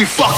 we fuck.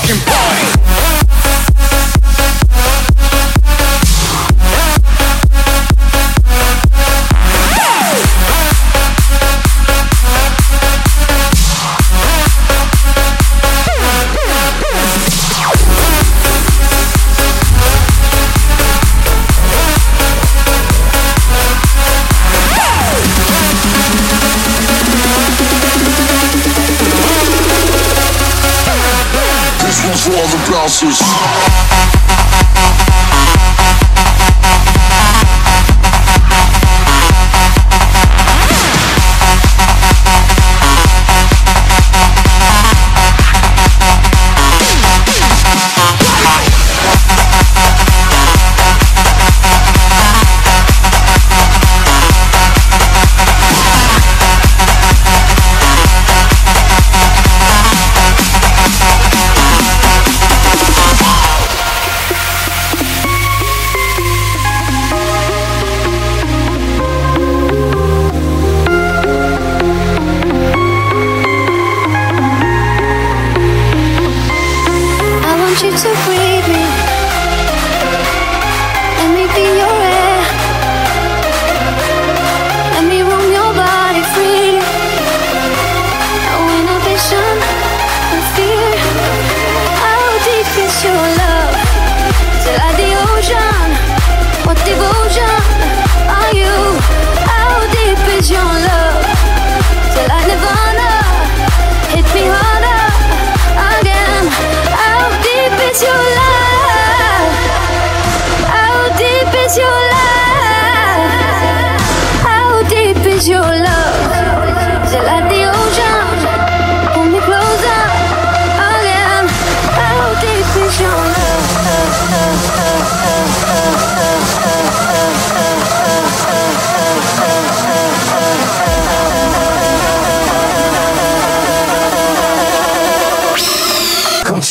want you to breathe.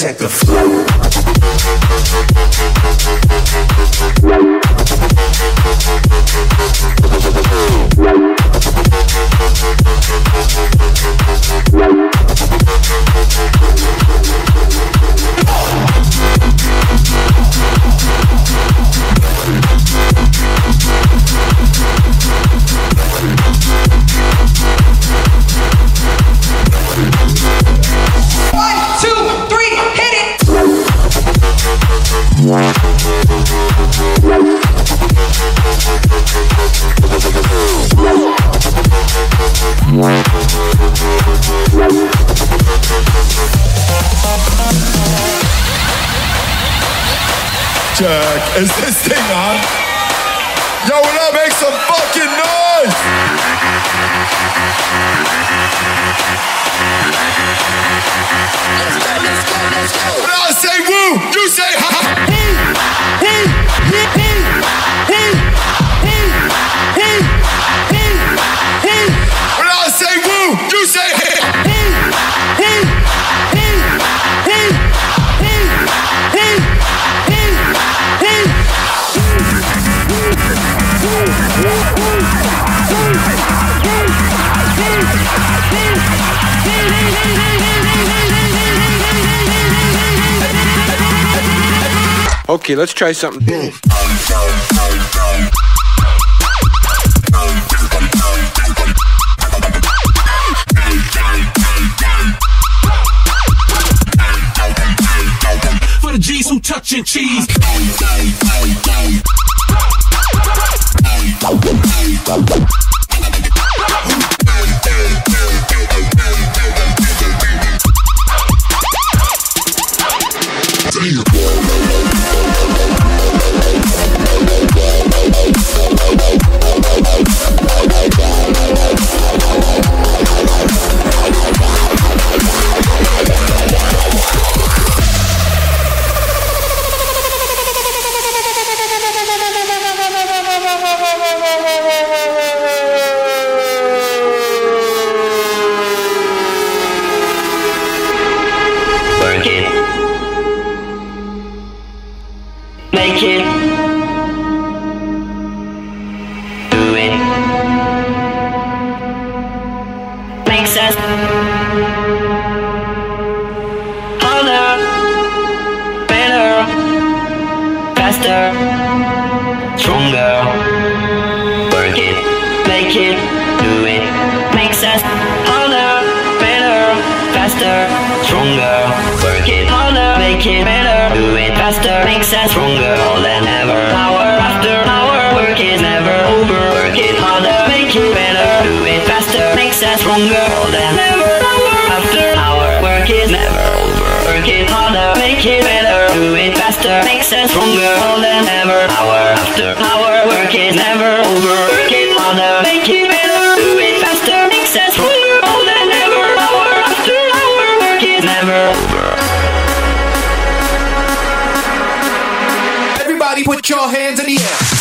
check the flow. is this thing? Okay, let's try something. For the G's who touching cheese. Make it better, do it faster. Makes us stronger more than ever. Hour after hour, work is never over. Work it harder, make it better, do it faster. Makes us stronger more than ever. Hour after hour, work is never over. Everybody put your hands in the air.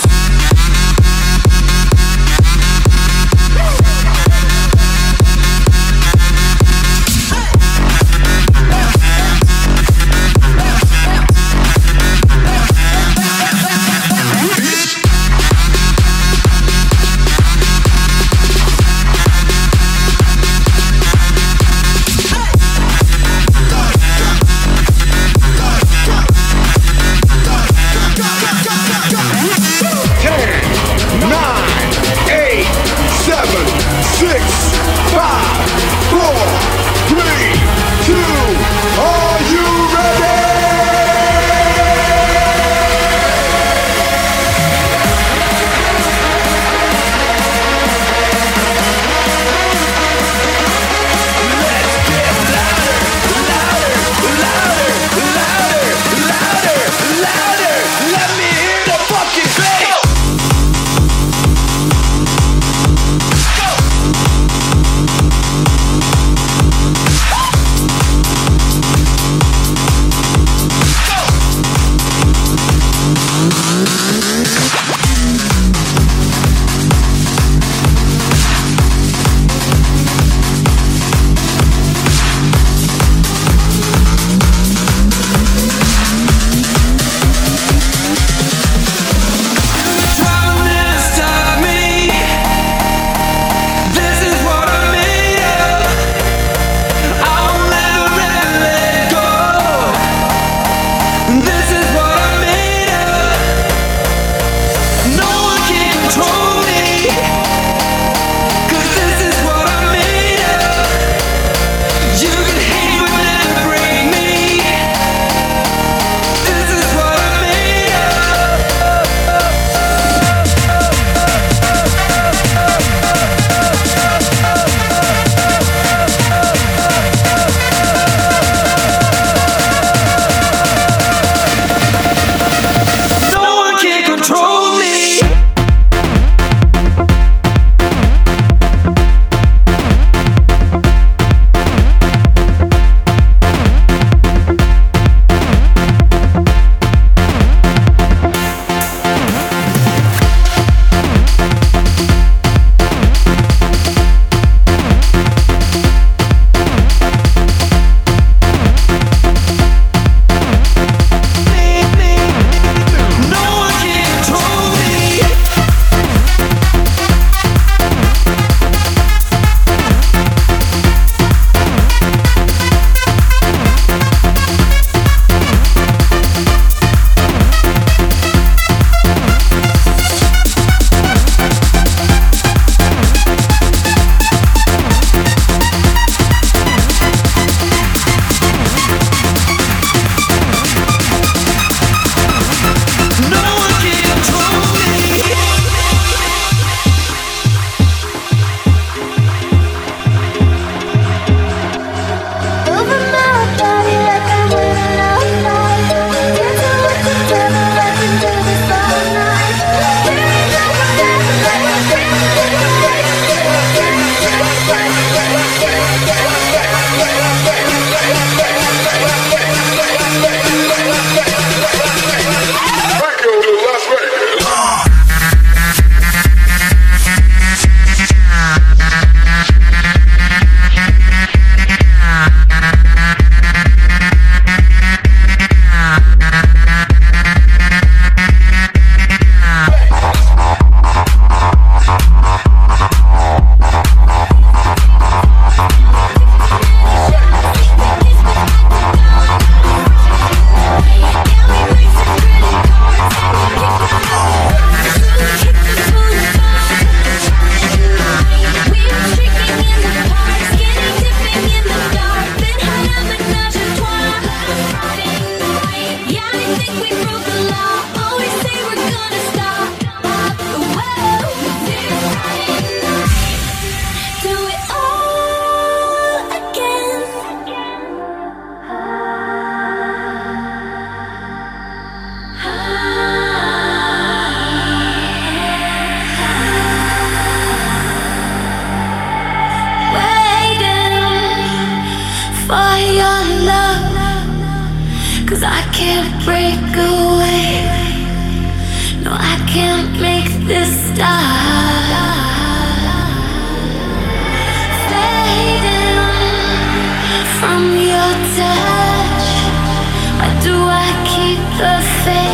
face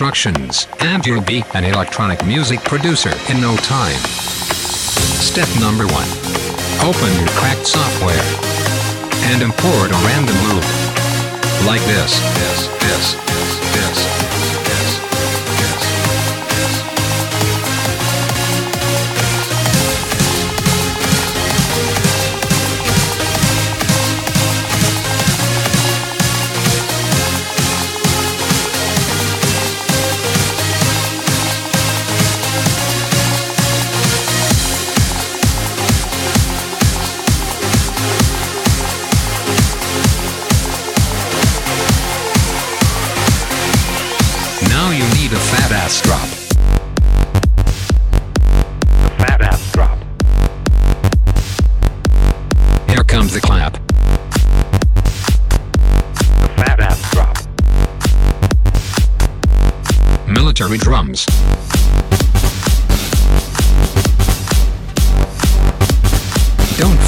instructions, and you'll be an electronic music producer in no time. Step number one. Open your cracked software and import a random loop. Like this, this, this, this, this, this.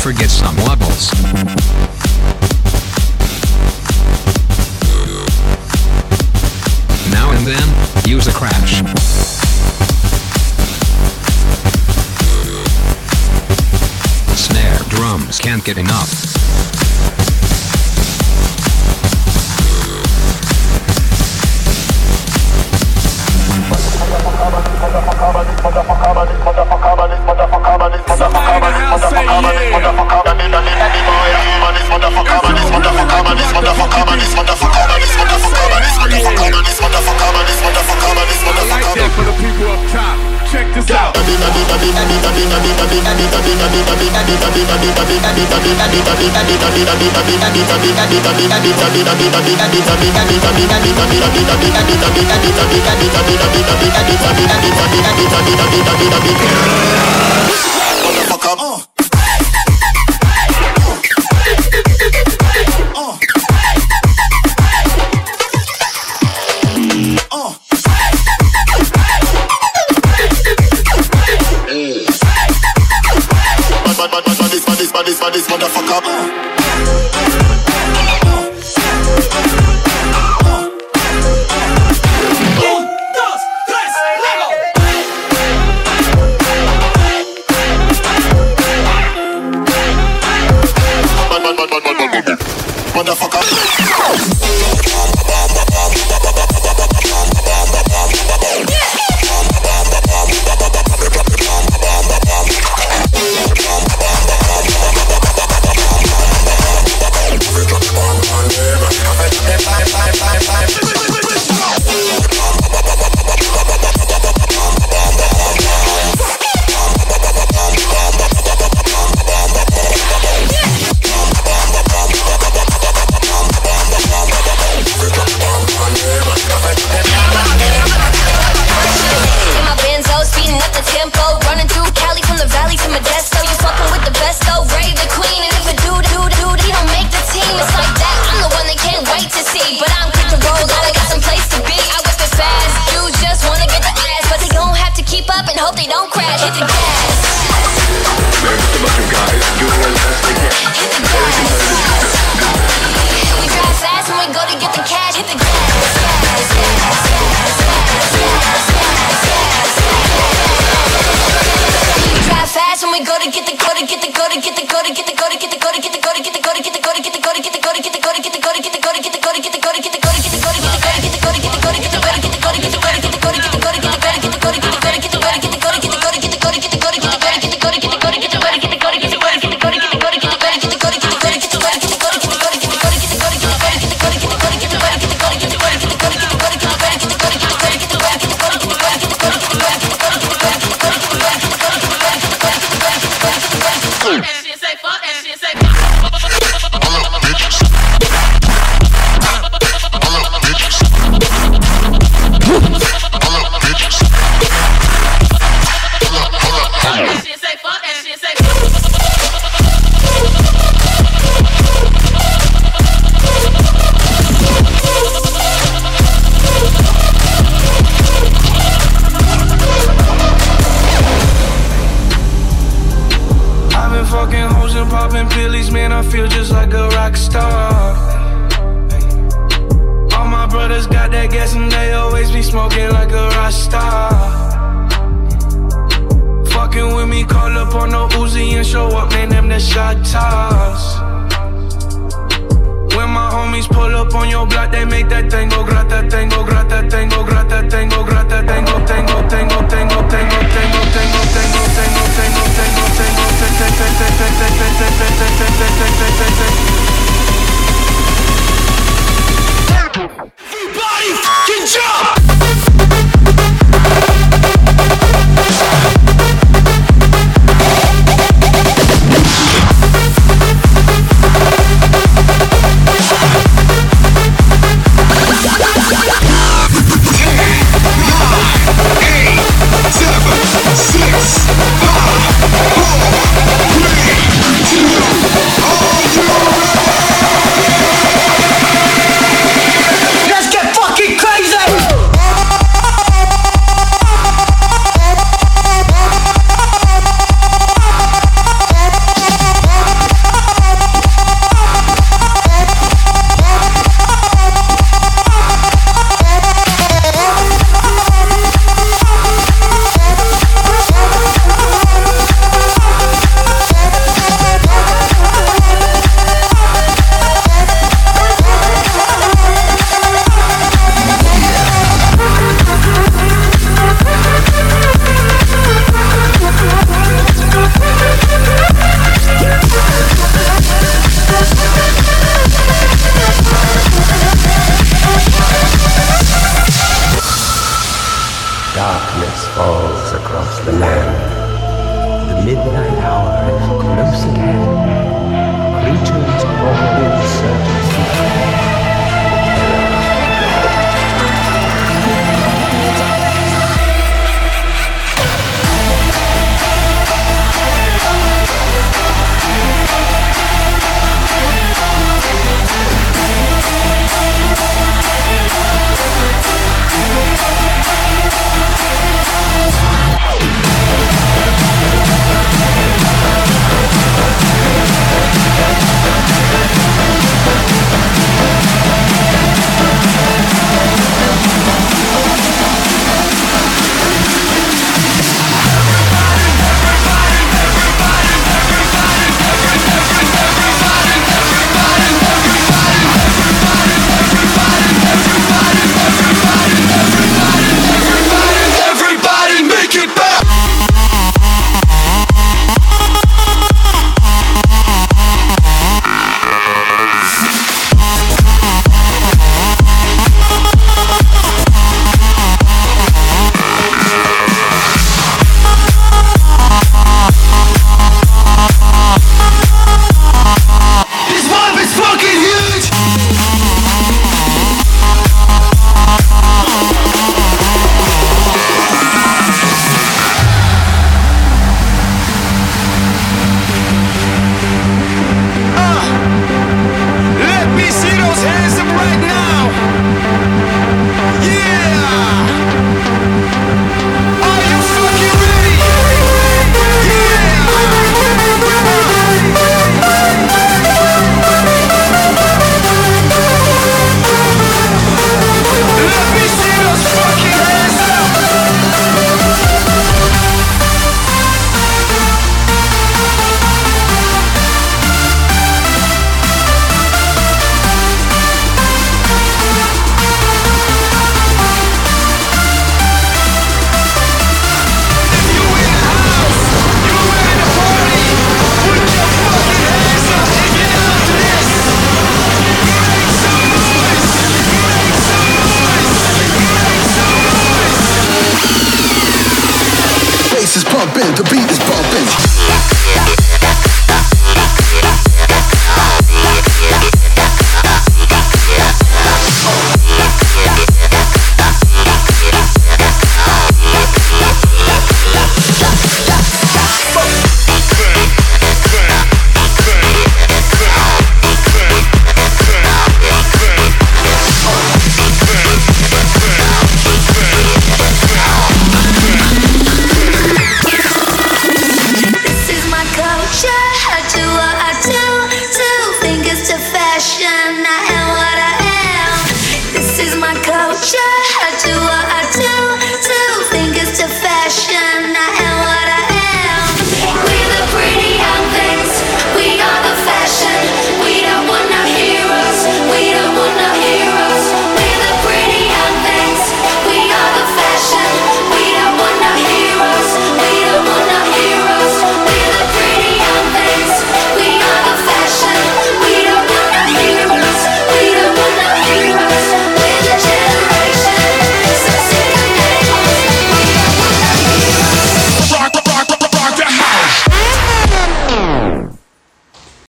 Forget some wobbles. Now and then, use a crash. Snare drums can't get enough. for the people up top. Check this out. Yeah. for this motherfucker.